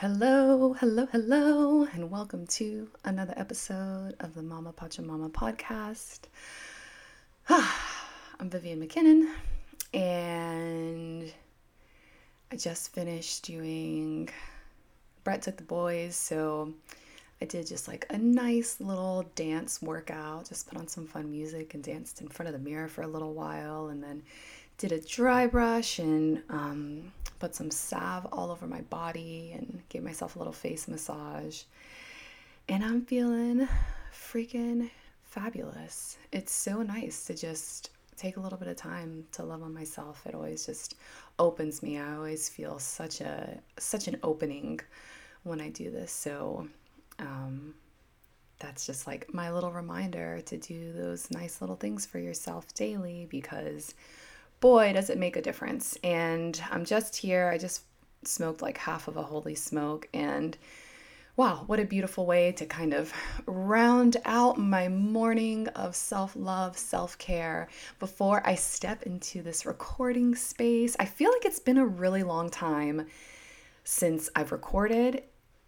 Hello, hello, hello, and welcome to another episode of the Mama Pachamama podcast. I'm Vivian McKinnon, and I just finished doing. Brett took the boys, so I did just like a nice little dance workout, just put on some fun music and danced in front of the mirror for a little while, and then did a dry brush and um, put some salve all over my body and gave myself a little face massage. And I'm feeling freaking fabulous. It's so nice to just take a little bit of time to love on myself. It always just opens me. I always feel such a such an opening when I do this. So um, that's just like my little reminder to do those nice little things for yourself daily because boy, does it make a difference. And I'm just here. I just smoked like half of a holy smoke. And wow, what a beautiful way to kind of round out my morning of self love, self care before I step into this recording space. I feel like it's been a really long time since I've recorded,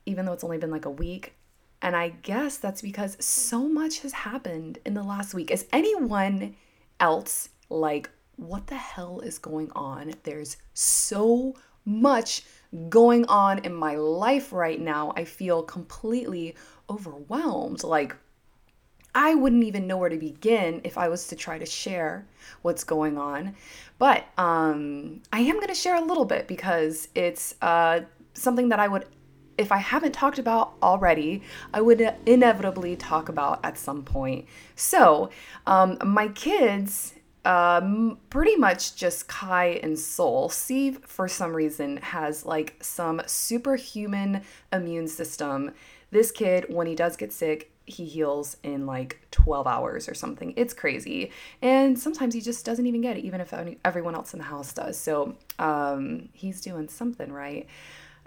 even though it's only been like a week. And I guess that's because so much has happened in the last week. Is anyone else like what the hell is going on? There's so much going on in my life right now. I feel completely overwhelmed. Like, I wouldn't even know where to begin if I was to try to share what's going on. But um, I am going to share a little bit because it's uh, something that I would, if I haven't talked about already, I would inevitably talk about at some point. So, um, my kids um, pretty much just Kai and Sol. Steve, for some reason, has like some superhuman immune system. This kid, when he does get sick, he heals in like 12 hours or something. It's crazy. And sometimes he just doesn't even get it, even if everyone else in the house does. So um, he's doing something right.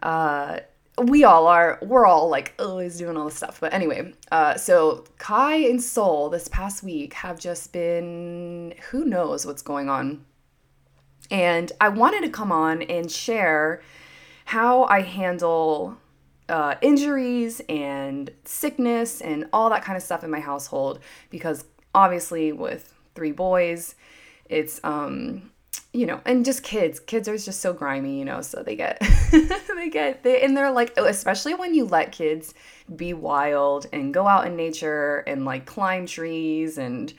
Uh, we all are we're all like always doing all this stuff. But anyway uh, so kai and sol this past week have just been who knows what's going on. And i wanted to come on and share how i handle uh, injuries and sickness and all that kind of stuff in my household. Because obviously with three boys it's um you know, and just kids. Kids are just so grimy, you know, so they get they get they and they're like especially when you let kids be wild and go out in nature and like climb trees and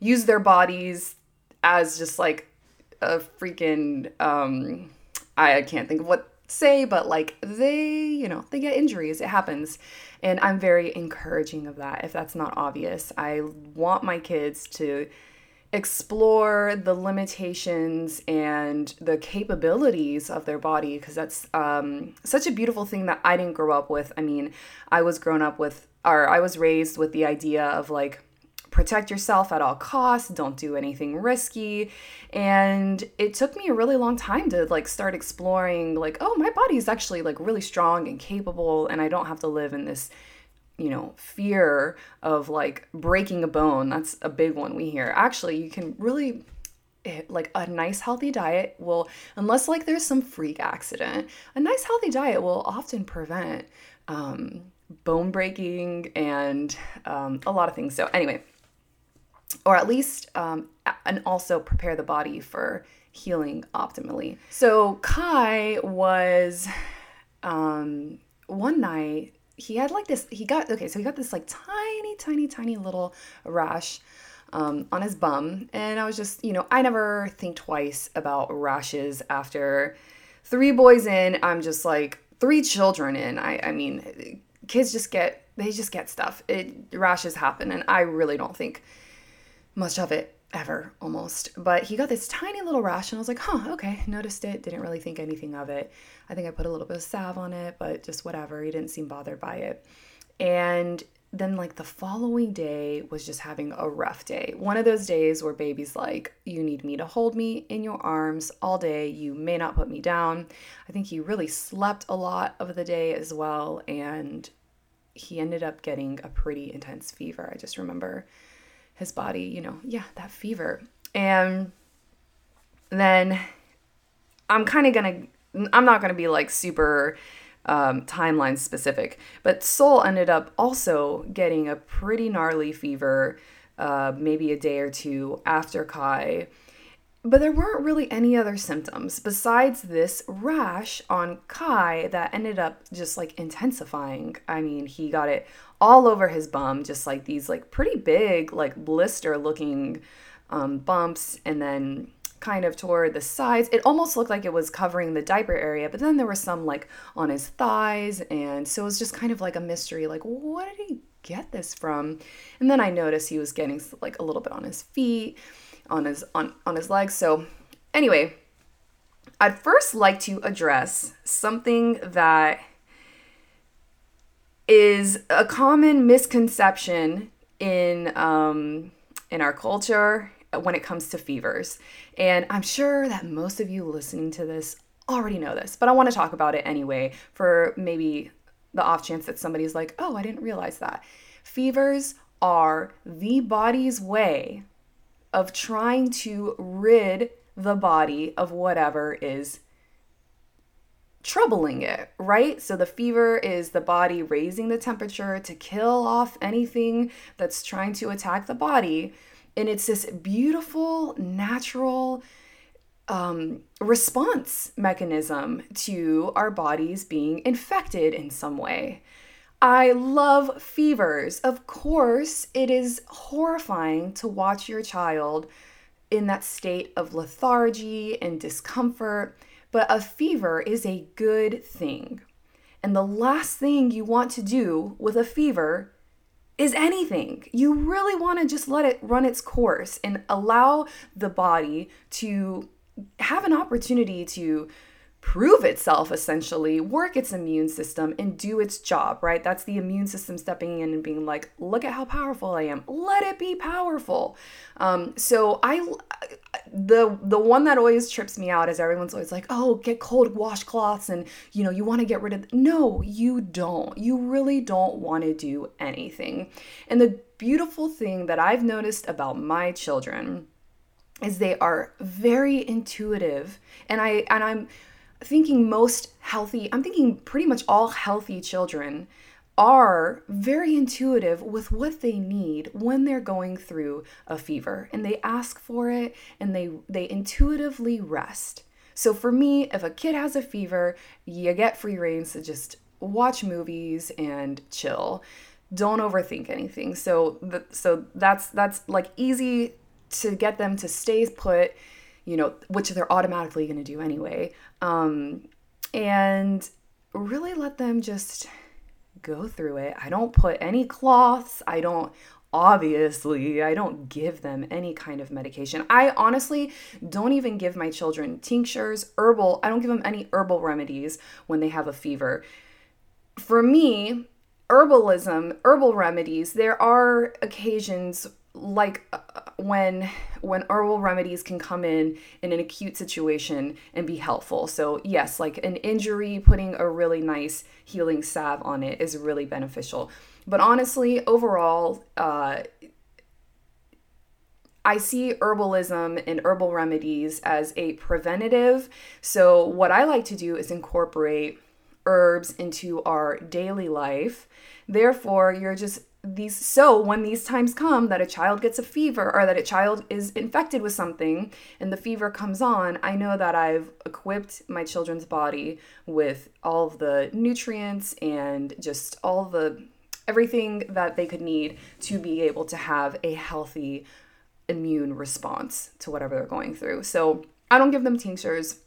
use their bodies as just like a freaking um I can't think of what say, but like they, you know, they get injuries. It happens. And I'm very encouraging of that if that's not obvious. I want my kids to explore the limitations and the capabilities of their body because that's um, such a beautiful thing that I didn't grow up with. I mean, I was grown up with, or I was raised with the idea of like, protect yourself at all costs don't do anything risky and it took me a really long time to like start exploring like oh my body is actually like really strong and capable and i don't have to live in this you know, fear of like breaking a bone. That's a big one we hear. Actually, you can really eh, like a nice healthy diet will unless like there's some freak accident a nice healthy diet will often prevent um, bone breaking and um, a lot of things so anyway or at least um, and also prepare the body for healing optimally so kai was um, one night he had like this he got okay so he got this like tiny tiny tiny little rash um, on his bum. And i was just you know i never think twice about rashes after three boys in. I'm just like three children in. I i mean kids just get they just get stuff. It rashes happen and i really don't think much of it ever almost. But he got this tiny little rash, and I was like, huh, okay, noticed it, didn't really think anything of it. I think I put a little bit of salve on it, but just whatever. He didn't seem bothered by it. And then, like, the following day was just having a rough day. One of those days where baby's like, You need me to hold me in your arms all day. You may not put me down. I think he really slept a lot of the day as well. And he ended up getting a pretty intense fever. I just remember his body, you know, yeah, that fever. And then I'm kind of going to I'm not going to be like super um, timeline specific. But Sol ended up also getting a pretty gnarly fever, uh, maybe a day or two after Kai. But there weren't really any other symptoms besides this rash on Kai that ended up just like intensifying. I mean, he got it all over his bum, just like these like pretty big, like blister looking um, bumps, and then kind of toward the sides. It almost looked like it was covering the diaper area, but then there was some like on his thighs, and so it was just kind of like a mystery like, what did he get this from? And then I noticed he was getting like a little bit on his feet on his on on his legs. So anyway, I'd first like to address something that is a common misconception in um, in our culture when it comes to fevers. And I'm sure that most of you listening to this already know this, but I want to talk about it anyway for maybe the off chance that somebody's like, oh, I didn't realize that. Fevers are the body's way of trying to rid the body of whatever is troubling it, right? So the fever is the body raising the temperature to kill off anything that's trying to attack the body. And it's this beautiful, natural um, response mechanism to our bodies being infected in some way. I love fevers. Of course, it is horrifying to watch your child in that state of lethargy and discomfort, but a fever is a good thing. And the last thing you want to do with a fever is anything. You really want to just let it run its course and allow the body to have an opportunity to prove itself essentially, work its immune system, and do its job, right? That's the immune system stepping in and being like, look at how powerful I am. Let it be powerful. Um, so I, the the one that always trips me out is everyone's always like, oh, get cold washcloths and you know you want to get rid of. No, you don't. You really don't want to do anything. And the beautiful thing that I've noticed about my children is they are very intuitive and i and i'm thinking most healthy, I'm thinking pretty much all healthy children are very intuitive with what they need when they're going through a fever and they ask for it and they they intuitively rest. So for me, if a kid has a fever, you get free reign to just watch movies and chill. Don't overthink anything. So the, so that's that's like easy to get them to stay put you know, which they're automatically going to do anyway. Um, and really let them just go through it. I don't put any cloths. I don't, obviously, I don't give them any kind of medication. I honestly don't even give my children tinctures, herbal, I don't give them any herbal remedies when they have a fever. For me, herbalism, herbal remedies, there are occasions like uh, when when herbal remedies can come in in an acute situation and be helpful. So yes, like an injury, putting a really nice healing salve on it is really beneficial. But honestly, overall, uh, I see herbalism and herbal remedies as a preventative. So what I like to do is incorporate herbs into our daily life. Therefore, you're just these so when these times come that a child gets a fever or that a child is infected with something and the fever comes on i know that i've equipped my children's body with all of the nutrients and just all the everything that they could need to be able to have a healthy immune response to whatever they're going through. So i don't give them tinctures.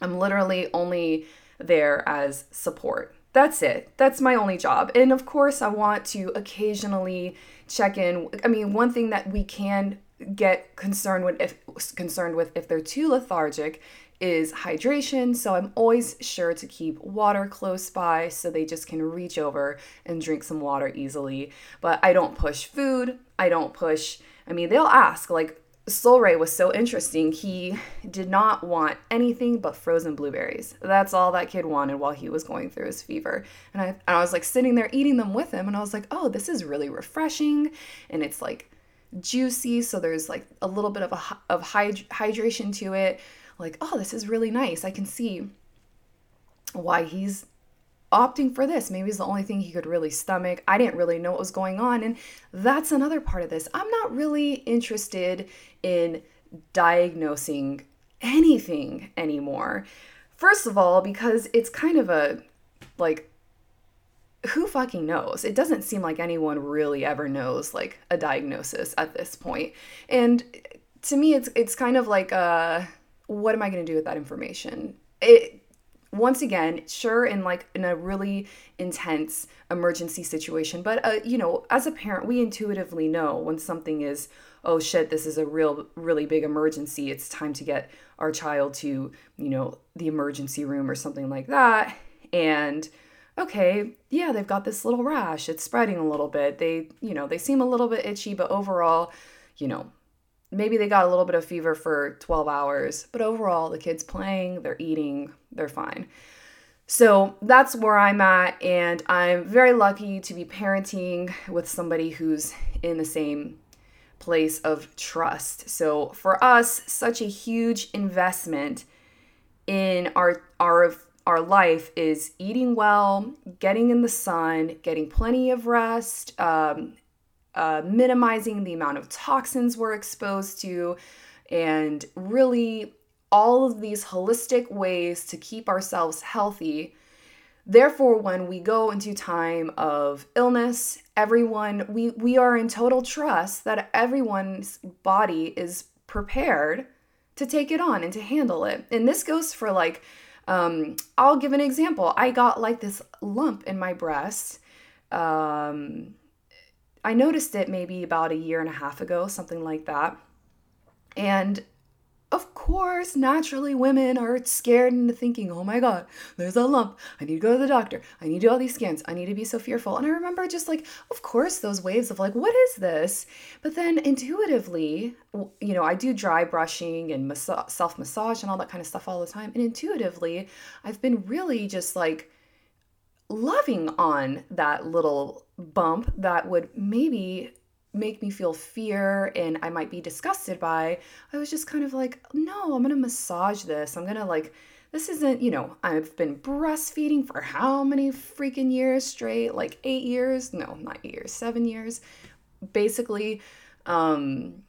I'm literally only there as support that's it. That's my only job. And of course, I want to occasionally check in. I mean, one thing that we can get concerned with if concerned with if they're too lethargic is hydration. So I'm always sure to keep water close by so they just can reach over and drink some water easily. But I don't push food. I don't push I mean, they'll ask like Solray was so interesting. He did not want anything but frozen blueberries. That's all that kid wanted while he was going through his fever. And I, and I was like sitting there eating them with him, and I was like, oh, this is really refreshing. And it's like juicy, so there's like a little bit of a of hyd- hydration to it. Like, oh, this is really nice. I can see why he's opting for this. Maybe it's the only thing he could really stomach. I didn't really know what was going on. And that's another part of this. I'm not really interested in diagnosing anything anymore. First of all, because it's kind of a like who fucking knows? It doesn't seem like anyone really ever knows like a diagnosis at this point. And to me it's it's kind of like uh what am I going to do with that information? It once again, sure, in like in a really intense emergency situation, but uh, you know, as a parent, we intuitively know when something is, oh shit, this is a real, really big emergency. It's time to get our child to, you know, the emergency room or something like that. And okay, yeah, they've got this little rash. It's spreading a little bit. They, you know, they seem a little bit itchy, but overall, you know, maybe they got a little bit of fever for 12 hours, but overall, the kid's playing, they're eating, they're fine. So that's where I'm at, and I'm very lucky to be parenting with somebody who's in the same place of trust. So for us, such a huge investment in our our our life is eating well, getting in the sun, getting plenty of rest, um, uh, minimizing the amount of toxins we're exposed to, and really all of these holistic ways to keep ourselves healthy. Therefore, when we go into time of illness, everyone we we are in total trust that everyone's body is prepared to take it on and to handle it. And this goes for like um, I'll give an example. I got like this lump in my breast. Um, I noticed it maybe about a year and a half ago, something like that. And of course, naturally, women are scared into thinking, oh my God, there's a lump. I need to go to the doctor. I need to do all these scans. I need to be so fearful. And I remember just like, of course, those waves of like, what is this? But then intuitively, you know, I do dry brushing and self massage and all that kind of stuff all the time. And intuitively, I've been really just like, loving on that little bump that would maybe make me feel fear and I might be disgusted by, I was just kind of like, no, I'm gonna massage this. I'm gonna like, this isn't, you know, I've been breastfeeding for how many freaking years straight? Like eight years? No, not eight years, seven years. Basically, um,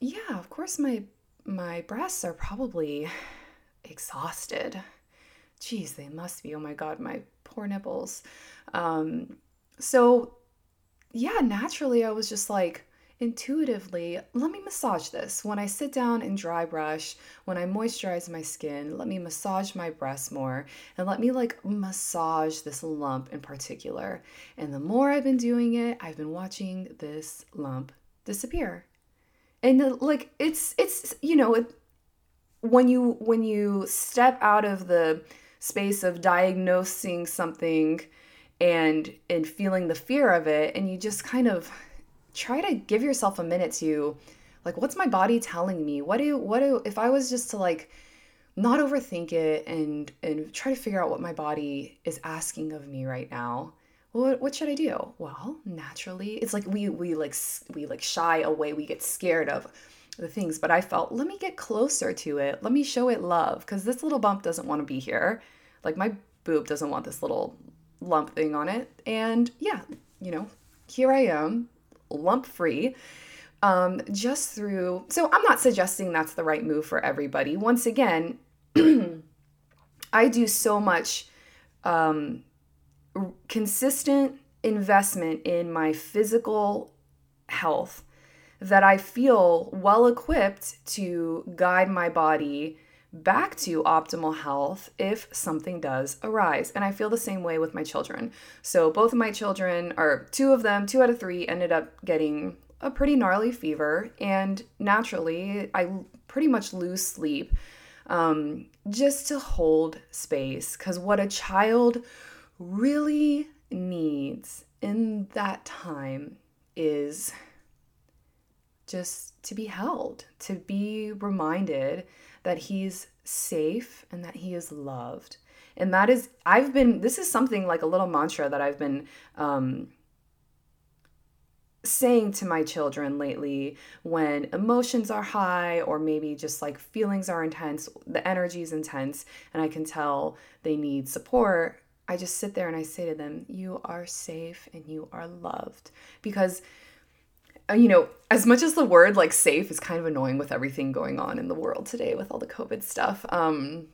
yeah, of course my my breasts are probably exhausted. Jeez, they must be. Oh my god, my poor nipples. Um, so, yeah, naturally, I was just like, intuitively, let me massage this. When I sit down and dry brush, when I moisturize my skin, let me massage my breasts more and let me like massage this lump in particular. And the more I've been doing it, I've been watching this lump disappear. And the, like it's it's you know, it, when you when you step out of the space of diagnosing something and and feeling the fear of it and you just kind of try to give yourself a minute to like what's my body telling me? What do what do if i was just to like not overthink it and and try to figure out what my body is asking of me right now what, what should i do? Well naturally it's like we we like we like shy away we get scared of the things, but I felt, let me get closer to it. Let me show it love because this little bump doesn't want to be here. Like my boob doesn't want this little lump thing on it. And yeah, you know, here I am, lump free. Um, just through, so I'm not suggesting that's the right move for everybody. Once again, I do so much um, consistent investment in my physical health that I feel well equipped to guide my body back to optimal health if something does arise. And I feel the same way with my children. So both of my children, or two of them, two out of three, ended up getting a pretty gnarly fever. And naturally, I pretty much lose sleep um, just to hold space. Because what a child really needs in that time is just to be held, to be reminded that he's safe and that he is loved. And that is, I've been, this is something like a little mantra that I've been um, saying to my children lately when emotions are high or maybe just like feelings are intense, the energy is intense, and I can tell they need support. I just sit there and I say to them, You are safe and you are loved. Because, you know, as much as the word like safe is kind of annoying with everything going on in the world today with all the COVID stuff, um,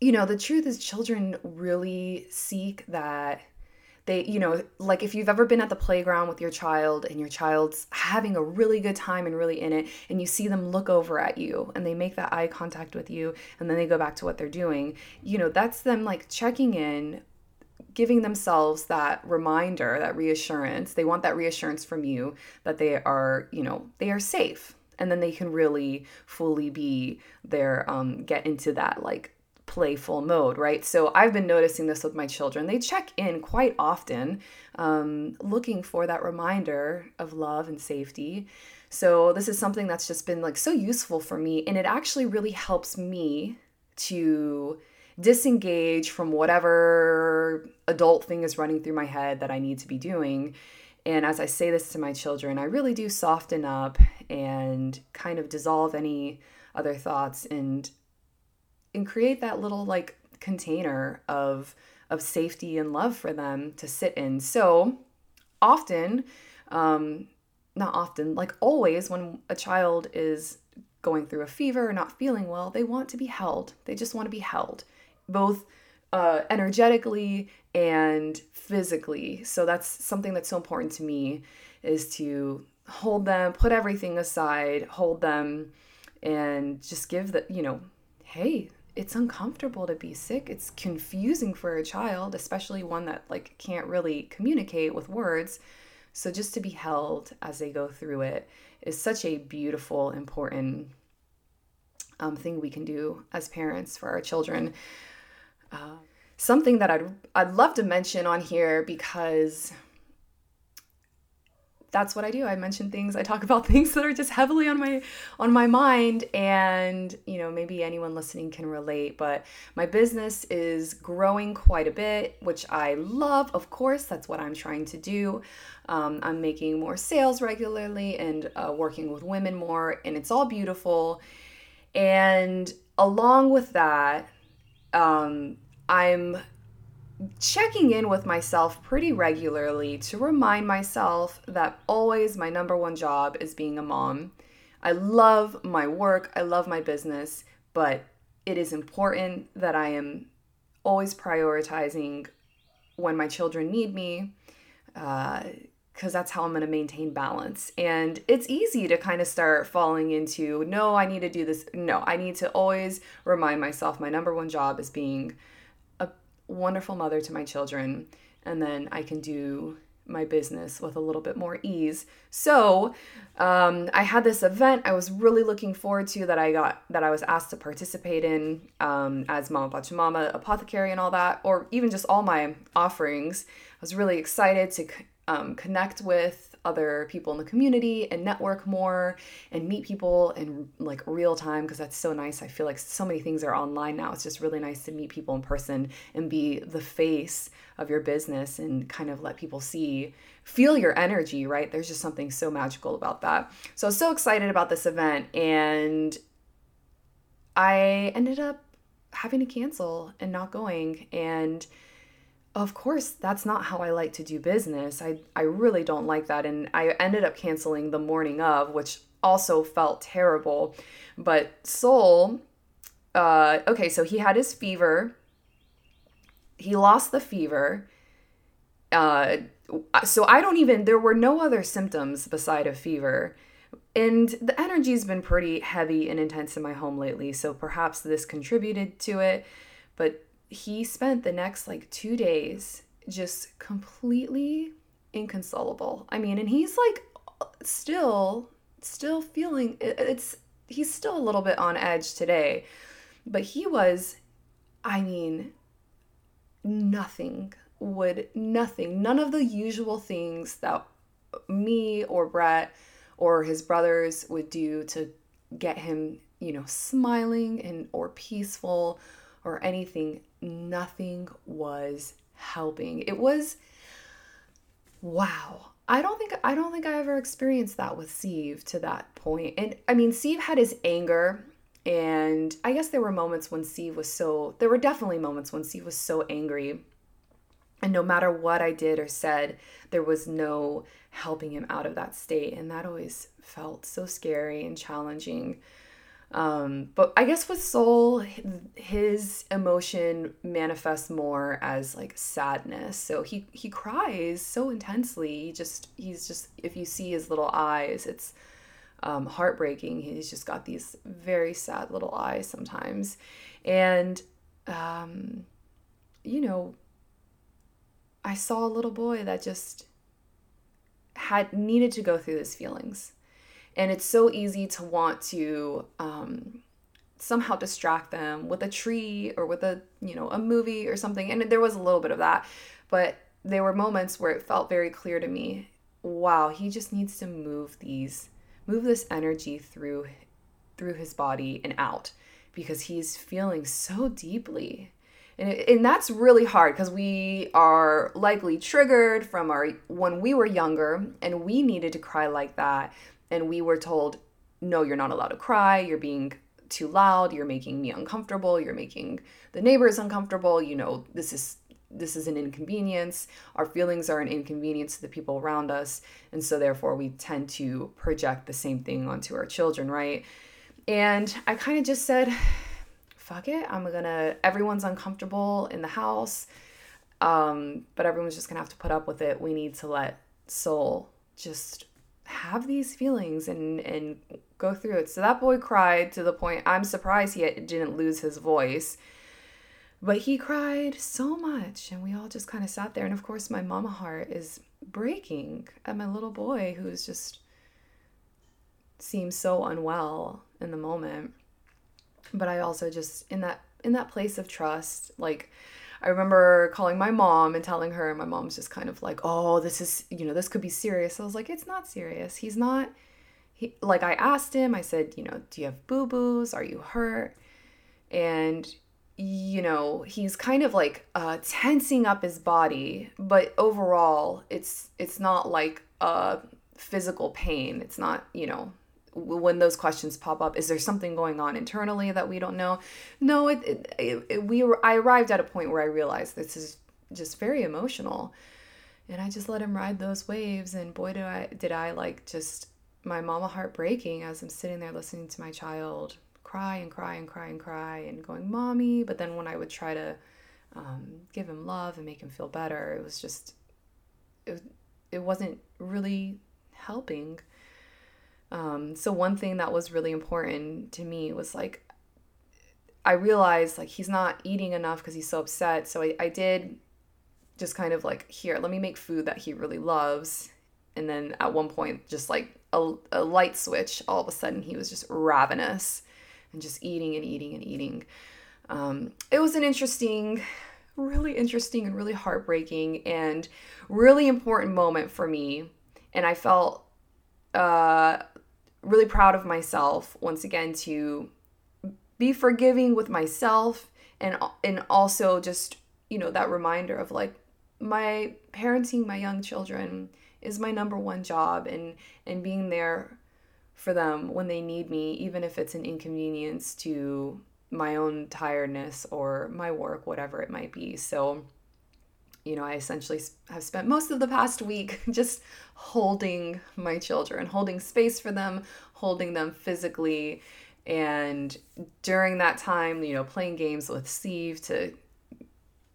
you know, the truth is children really seek that they you know like if you've ever been at the playground with your child and your child's having a really good time and really in it and you see them look over at you and they make that eye contact with you and then they go back to what they're doing you know that's them like checking in giving themselves that reminder that reassurance they want that reassurance from you that they are you know they are safe and then they can really fully be there um, get into that like playful mode, right? So I've been noticing this with my children. They check in quite often, um, looking for that reminder of love and safety. So this is something that's just been like so useful for me, and it actually really helps me to disengage from whatever adult thing is running through my head that I need to be doing. And as I say this to my children, I really do soften up and kind of dissolve any other thoughts and and create that little like container of of safety and love for them to sit in. So often, um, not often, like always, when a child is going through a fever or not feeling well, they want to be held. They just want to be held, both uh, energetically and physically. So that's something that's so important to me is to hold them, put everything aside, hold them, and just give the, you know, hey, it's uncomfortable to be sick. It's confusing for a child, especially one that like can't really communicate with words. So just to be held as they go through it is such a beautiful, important um, thing we can do as parents for our children. Uh, something that I'd I'd love to mention on here because that's what I do. I mention things, I talk about things that are just heavily on my on my mind and, you know, maybe anyone listening can relate, but my business is growing quite a bit, which I love. Of course, that's what I'm trying to do. Um, I'm making more sales regularly and uh, working with women more, and it's all beautiful. And along with that, um, I'm checking in with myself pretty regularly to remind myself that always my number one job is being a mom. I love my work, I love my business, but it is important that I am always prioritizing when my children need me. Uh, because that's how I'm going to maintain balance. And it's easy to kind of start falling into, no, I need to do this. No, I need to always remind myself my number one job is being wonderful mother to my children, and then I can do my business with a little bit more ease. So, um, I had this event I was really looking forward to that I got that I was asked to participate in um, as Mama Pachamama apothecary and all that, or even just all my offerings. I was really excited to um, connect with other people in the community and network more and meet people in like real time because that's so nice. I feel like so many things are online now. It's just really nice to meet people in person and be the face of your business and kind of let people see feel your energy, right? There's just something so magical about that. So I was so excited about this event and I ended up having to cancel and not going and of course that's not how i like to do business. I i really don't like that. And i ended up canceling the morning of which also felt terrible. But sol uh okay so he had his fever. He lost the fever. Uh so i don't even there were no other symptoms beside a fever. And the energy's been pretty heavy and intense in my home lately so perhaps this contributed to it. But he spent the next like two days just completely inconsolable. I mean, and he's like still, still feeling it's, he's still a little bit on edge today, but he was, I mean, nothing would, nothing, none of the usual things that me or Brett or his brothers would do to get him, you know, smiling and or peaceful or anything nothing was helping. It was wow. I don't think I don't think I ever experienced that with Steve to that point. And I mean, Steve had his anger and I guess there were moments when Steve was so there were definitely moments when Steve was so angry And no matter what I did or said, there was no helping him out of that state. And that always felt so scary and challenging. Um, but I guess with Sol, his emotion manifests more as like sadness. So he he cries so intensely. He just he's just if you see his little eyes, it's um, heartbreaking. He's just got these very sad little eyes sometimes, and um, you know, I saw a little boy that just had needed to go through his feelings and it's so easy to want to um, somehow distract them with a tree or with a you know a movie or something. And there was a little bit of that but there were moments where it felt very clear to me wow he just needs to move these move this energy through through his body and out because he's feeling so deeply. And, and that's really hard because we are likely triggered from our when we were younger and we needed to cry like that and we were told, no, you're not allowed to cry, you're being too loud, you're making me uncomfortable, you're making the neighbors uncomfortable, you know, this is this is an inconvenience. Our feelings are an inconvenience to the people around us. And so, therefore, we tend to project the same thing onto our children, right? And I kind of just said, fuck it. I'm gonna, everyone's uncomfortable in the house, um, but everyone's just gonna have to put up with it. We need to let sol just have these feelings and and go through it. So that boy cried to the point I'm surprised he didn't lose his voice. But he cried so much and we all just kind of sat there and of course my mama heart is breaking at my little boy who's just seems so unwell in the moment. But I also just in that in that place of trust like I remember calling my mom and telling her, and my mom's just kind of like, oh, this is, you know, this could be serious. I was like, it's not serious. He's not, he, like, I asked him, I said, you know, do you have boo boos? Are you hurt? And, you know, he's kind of like uh, tensing up his body, but overall, it's, it's not like a physical pain. It's not, you know, when those questions pop up is there something going on internally that we don't know? No it, it, it, we were, i arrived at a point where i realized this is just very emotional. And i just let him ride those waves and boy did i did i like just my mama heart breaking as i'm sitting there listening to my child cry and cry and cry and cry and going mommy but then when i would try to um, give him love and make him feel better it was just it, it wasn't really helping um, so one thing that was really important to me was like I realized like he's not eating enough because he's so upset. So I, I did just kind of like here, let me make food that he really loves. And then at one point, just like a, a light switch, all of a sudden he was just ravenous and just eating and eating and eating. Um, it was an interesting, really interesting and really heartbreaking and really important moment for me. And I felt uh, really proud of myself once again to be forgiving with myself and and also just you know that reminder of like my parenting my young children is my number one job and and being there for them when they need me even if it's an inconvenience to my own tiredness or my work whatever it might be. So you know, I essentially have spent most of the past week just holding my children, holding space for them, holding them physically. And during that time, you know, playing games with Steve to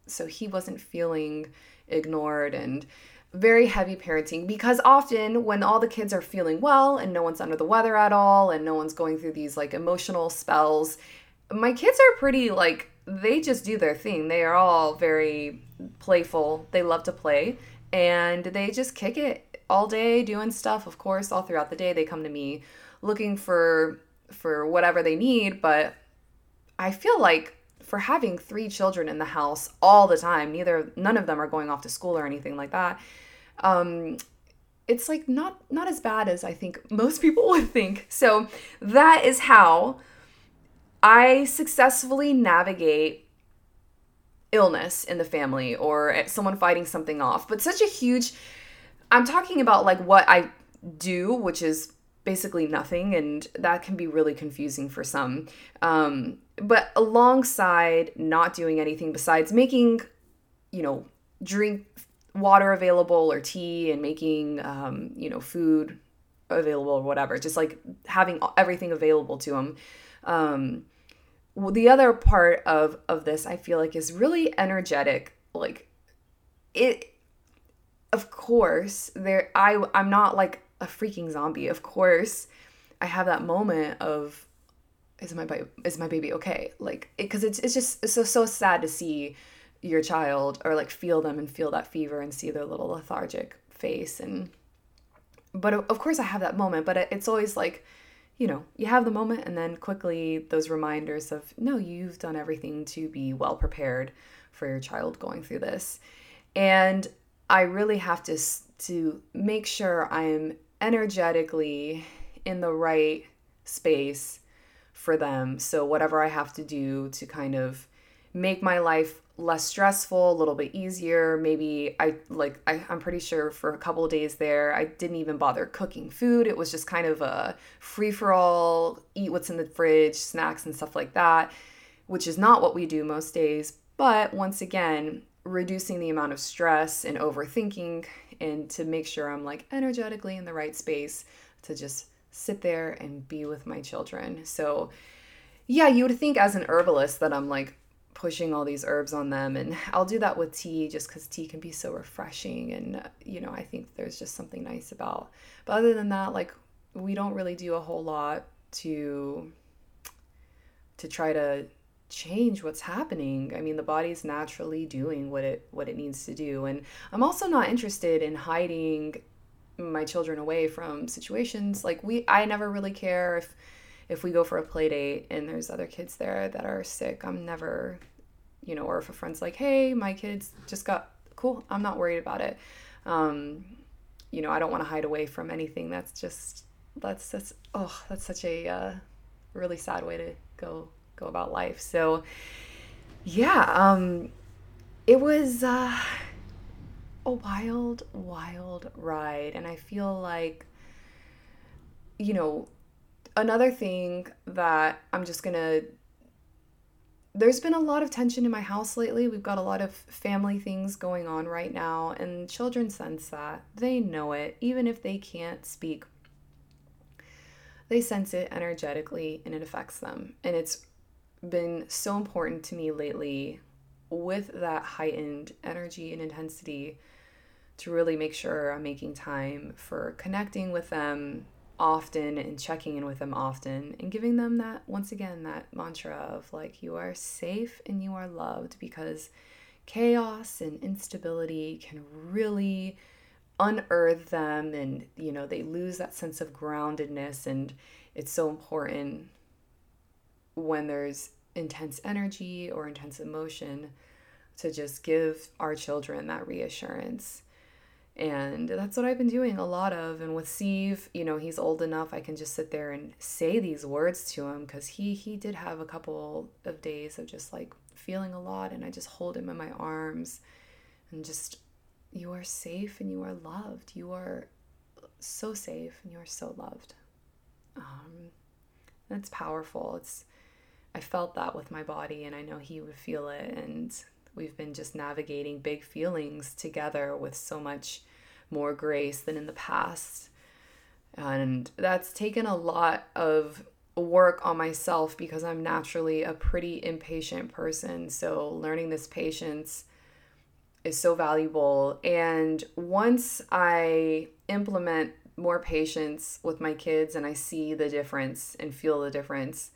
so he wasn't feeling ignored and very heavy parenting because often when all the kids are feeling well and no one's under the weather at all and no one's going through these like emotional spells, my kids are pretty like they just do their thing. They are all very playful. They love to play and they just kick it all day doing stuff. Of course, all throughout the day they come to me looking for for whatever they need, but I feel like for having three children in the house all the time, neither none of them are going off to school or anything like that. Um, it's like not not as bad as I think most people would think. So that is how I successfully navigate illness in the family or someone fighting something off. But such a huge, I'm talking about like what I do, which is basically nothing, and that can be really confusing for some. Um, but alongside not doing anything besides making, you know, drink water available or tea and making um, you know food available or whatever just like having everything available to them um, the other part of of this i feel like is really energetic like it of course there i i'm not like a freaking zombie. Of course i have that moment of is my baby is my baby okay? Like because it, it's it's just it's so so sad to see your child or like feel them and feel that fever and see their little lethargic face and but of course i have that moment but it's always like you know you have the moment and then quickly those reminders of no you've done everything to be well prepared for your child going through this. And i really have to to make sure i'm energetically in the right space for them. So whatever i have to do to kind of make my life less stressful, a little bit easier. Maybe I like I, am pretty sure for a couple of days there I didn't even bother cooking food. It was just kind of a free for all, eat what's in the fridge, snacks and stuff like that, which is not what we do most days. But once again, reducing the amount of stress and overthinking and to make sure I'm like energetically in the right space to just sit there and be with my children. So yeah, you would think as an herbalist that I'm like pushing all these herbs on them and I'll do that with tea just cuz tea can be so refreshing and you know I think there's just something nice about but other than that like we don't really do a whole lot to to try to change what's happening. I mean, the body's naturally doing what it what it needs to do. And I'm also not interested in hiding my children away from situations like we I never really care if if we go for a play date and there's other kids there that are sick. I'm never you know, or if a friend's like, hey, my kids just got cool, I'm not worried about it. Um, you know, I don't want to hide away from anything. That's just that's that's oh, that's such a uh, really sad way to go go about life. So yeah, um, it was uh, a wild, wild ride, and I feel like you know another thing that I'm just gonna there's been a lot of tension in my house lately. We've got a lot of family things going on right now, and children sense that. They know it, even if they can't speak. They sense it energetically and it affects them. And it's been so important to me lately with that heightened energy and intensity to really make sure I'm making time for connecting with them often and checking in with them often and giving them that once again that mantra of like you are safe and you are loved because chaos and instability can really unearth them and you know they lose that sense of groundedness. And it's so important when there's intense energy or intense emotion to just give our children that reassurance and that's what I've been doing a lot of. And with Steve, you know, he's old enough I can just sit there and say these words to him because he he did have a couple of days of just like feeling a lot, and I just hold him in my arms and just you are safe and you are loved. You are so safe and you are so loved. Um, it's powerful. It's I felt that with my body, and I know he would feel it. And we've been just navigating big feelings together with so much more grace than in the past. And that's taken a lot of work on myself because I'm naturally a pretty impatient person. So learning this patience is so valuable. And once I implement more patience with my kids and I see the difference and feel the difference,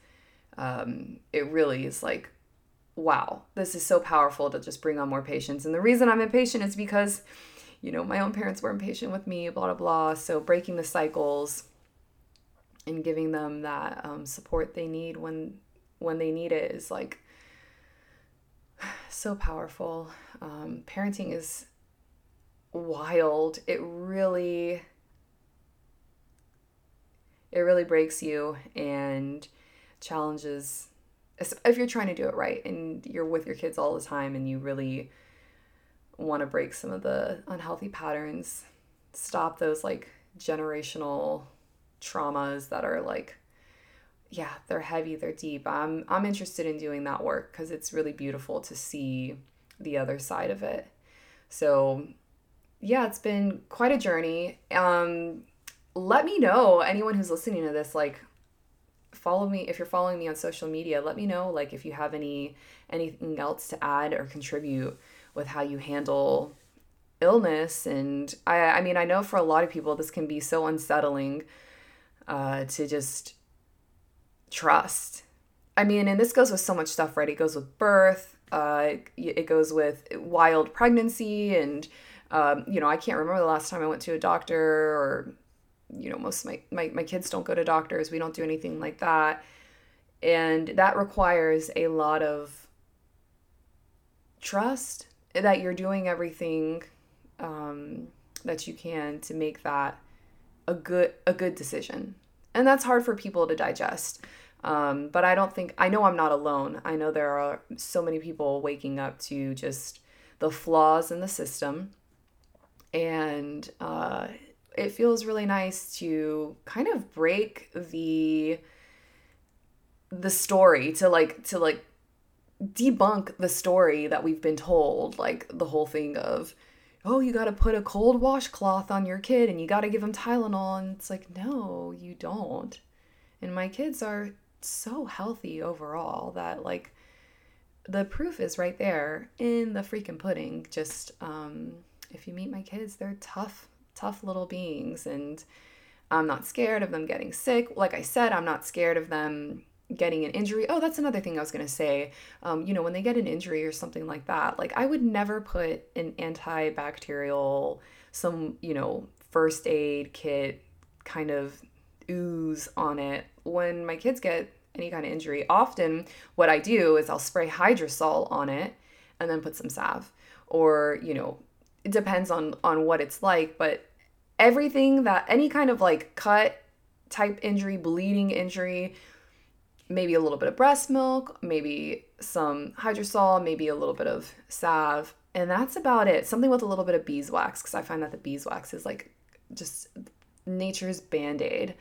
um, it really is like, wow, this is so powerful to just bring on more patience. And the reason I'm impatient is because you know, my own parents were impatient with me, blah, blah, blah. So breaking the cycles and giving them that um, support they need when when they need it is like so powerful. Um, parenting is wild. It really it really breaks you and challenges if you're trying to do it right and you're with your kids all the time and you really want to break some of the unhealthy patterns, stop those like generational traumas that are like yeah, they're heavy, they're deep. I'm I'm interested in doing that work cuz it's really beautiful to see the other side of it. So, yeah, it's been quite a journey. Um, let me know, anyone who's listening to this, like, follow me if you're following me on social media let me know like if you have any anything else to add or contribute with how you handle illness. And i i mean i know for a lot of people this can be so unsettling uh to just trust. I mean and this goes with so much stuff right? It goes with birth uh it goes with wild pregnancy and um, you know i can't remember the last time i went to a doctor or you know most my, my my kids don't go to doctors. We don't do anything like that. And that requires a lot of trust that you're doing everything um, that you can to make that a good a good decision. And that's hard for people to digest. Um, but i don't think i know i'm not alone. I know there are so many people waking up to just the flaws in the system. And uh, it feels really nice to kind of break the the story to like to like debunk the story that we've been told like the whole thing of oh you got to put a cold washcloth on your kid and you got to give him tylenol and it's like no you don't and my kids are so healthy overall that like the proof is right there in the freaking pudding just um if you meet my kids they're tough tough little beings and I'm not scared of them getting sick. Like I said, I'm not scared of them getting an injury. Oh, that's another thing I was going to say. Um, you know, when they get an injury or something like that, like I would never put an antibacterial, some, you know, first aid kit kind of ooze on it. When my kids get any kind of injury, often what I do is I'll spray hydrosol on it and then put some salve or, you know, it depends on on what it's like, but everything that any kind of like cut type injury, bleeding injury, maybe a little bit of breast milk, maybe some hydrosol, maybe a little bit of salve, and that's about it. Something with a little bit of beeswax because I find that the beeswax is like just nature's band aid.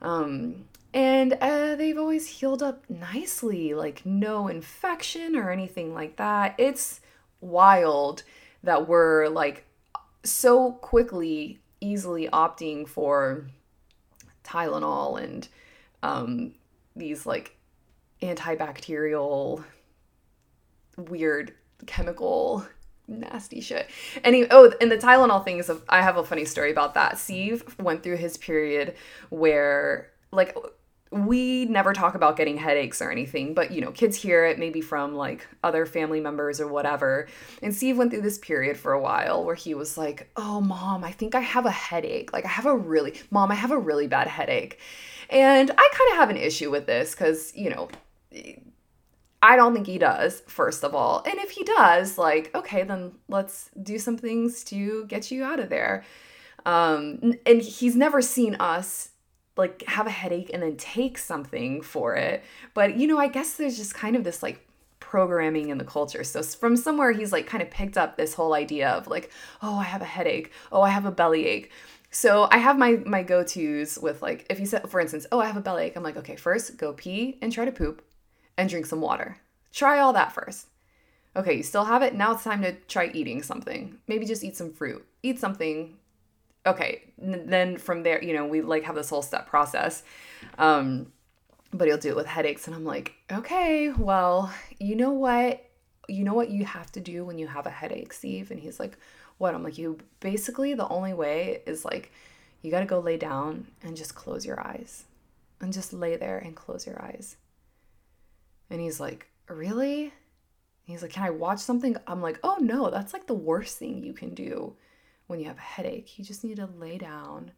Um, and uh, they've always healed up nicely, like no infection or anything like that. It's wild that we're like so quickly, easily opting for Tylenol and um, these like antibacterial, weird chemical nasty shit. Anyway, oh, and the Tylenol thing is, a, I have a funny story about that. Steve went through his period where, like, we never talk about getting headaches or anything, but you know, kids hear it maybe from like other family members or whatever. And Steve went through this period for a while where he was like, "Oh, mom, I think I have a headache. Like I have a really, mom, I have a really bad headache." And I kind of have an issue with this cuz, you know, I don't think he does, first of all. And if he does, like, okay, then let's do some things to get you out of there. Um, and he's never seen us like have a headache and then take something for it. But you know, I guess there's just kind of this like programming in the culture. So from somewhere he's like kind of picked up this whole idea of like, oh, I have a headache. Oh, I have a bellyache. So I have my my go-tos with like if you said for instance, oh, I have a bellyache. I'm like, okay, first go pee and try to poop and drink some water. Try all that first. Okay, you still have it. Now it's time to try eating something. Maybe just eat some fruit. Eat something okay then from there you know we like have this whole step process um but he'll do it with headaches and i'm like okay well you know what you know what you have to do when you have a headache steve? And he's like what? I'm like you basically the only way is like you got to go lay down and just close your eyes and just lay there and close your eyes. And he's like really? He's like can i watch something? I'm like oh no that's like the worst thing you can do when you have a headache. You just need to lay down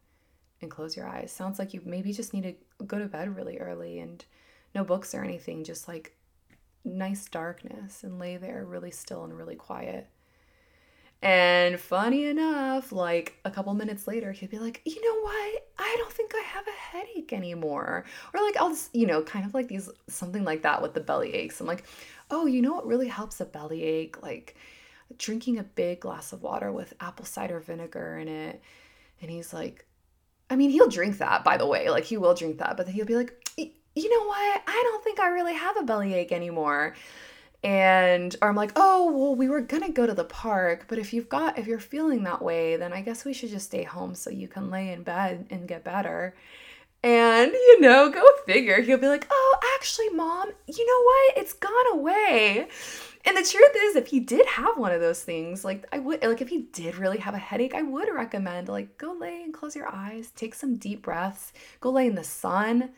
and close your eyes. Sounds like you maybe just need to go to bed really early and no books or anything, just like nice darkness and lay there really still and really quiet. And funny enough, like a couple minutes later, he'd be like, you know what? I don't think I have a headache anymore. Or like, I'll just, you know, kind of like these, something like that with the belly aches. I'm like, oh, you know what really helps a belly ache? Like, drinking a big glass of water with apple cider vinegar in it. And he's like, I mean, he'll drink that, by the way. Like, he will drink that, but then he'll be like, you know what? I don't think I really have a bellyache anymore. and or I'm like, oh well, we were gonna go to the park, but if you've got if you're feeling that way, then I guess we should just stay home so you can lay in bed and get better. And you know, go figure. He'll be like, oh, actually, mom, you know what? It's gone away. And the truth is, if he did have one of those things, like I would, like if he did really have a headache, I would recommend like go lay and close your eyes, take some deep breaths, go lay in the sun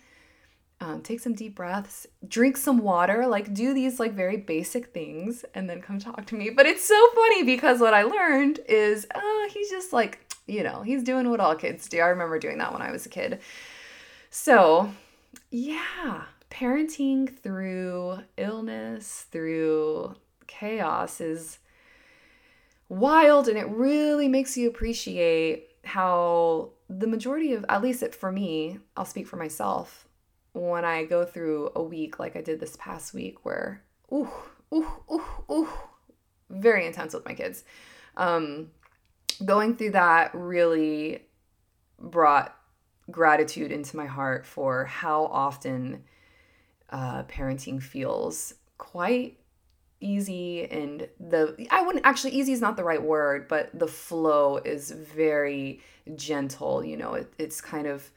um, take some deep breaths, drink some water, like do these like very basic things, and then come talk to me. But it's so funny because what I learned is, oh, he's just like, you know, he's doing what all kids do. I remember doing that when I was a kid. So, yeah, parenting through illness, through chaos is wild, and it really makes you appreciate how the majority of, at least it for me, I'll speak for myself, when I go through a week like I did this past week where ooh, ooh, ooh, ooh, very intense with my kids. Um, going through that really brought gratitude into my heart for how often uh, parenting feels quite easy and the I wouldn't actually easy is not the right word, but the flow is very gentle. You know, it, it's kind of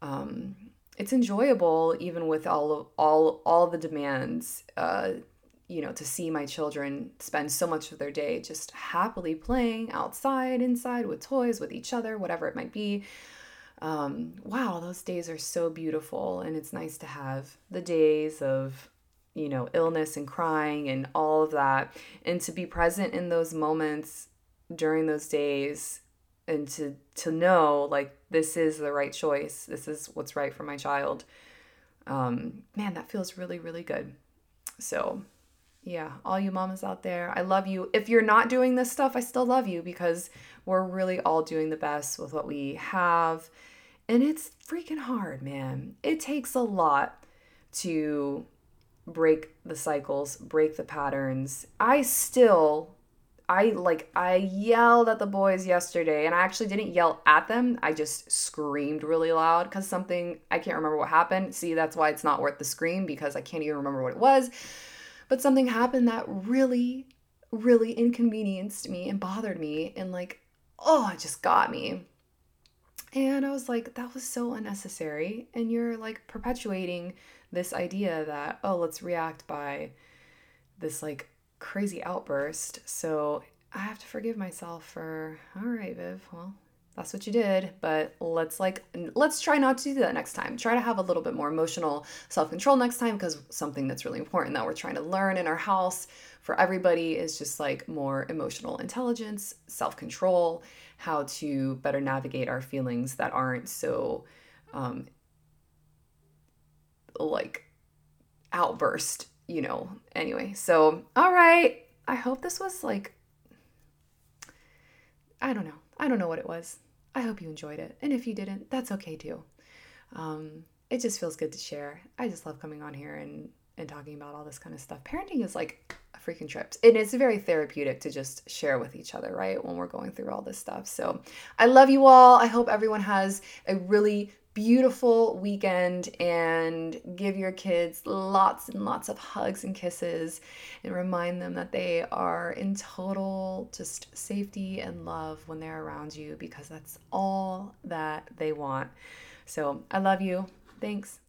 um, it's enjoyable even with all of all all the demands uh you know to see my children spend so much of their day just happily playing outside inside with toys with each other whatever it might be um wow those days are so beautiful and it's nice to have the days of you know illness and crying and all of that and to be present in those moments during those days and to to know like this is the right choice this is what's right for my child um, man that feels really really good. So yeah all you mamas out there i love you if you're not doing this stuff i still love you because we're really all doing the best with what we have and it's freaking hard man it takes a lot to break the cycles break the patterns i still I like I yelled at the boys yesterday and I actually didn't yell at them. I just screamed really loud cuz something I can't remember what happened. See, that's why it's not worth the scream because I can't even remember what it was. But something happened that really really inconvenienced me and bothered me and like oh, it just got me. And I was like that was so unnecessary and you're like perpetuating this idea that oh, let's react by this like crazy outburst. So I have to forgive myself for, all right, Viv, well, that's what you did, but let's like, let's try not to do that next time. Try to have a little bit more emotional self control next time because something that's really important that we're trying to learn in our house for everybody is just like more emotional intelligence, self control, how to better navigate our feelings that aren't so, um, like outburst you know, anyway. So, all right. I hope this was like, I don't know. I don't know what it was. I hope you enjoyed it. And if you didn't, that's okay too. Um, it just feels good to share. I just love coming on here and, and talking about all this kind of stuff. Parenting is like freaking trip. And it's very therapeutic to just share with each other, right? When we're going through all this stuff. So I love you all. I hope everyone has a really beautiful weekend and give your kids lots and lots of hugs and kisses and remind them that they are in total just safety and love when they're around you because that's all that they want. So I love you. Thanks.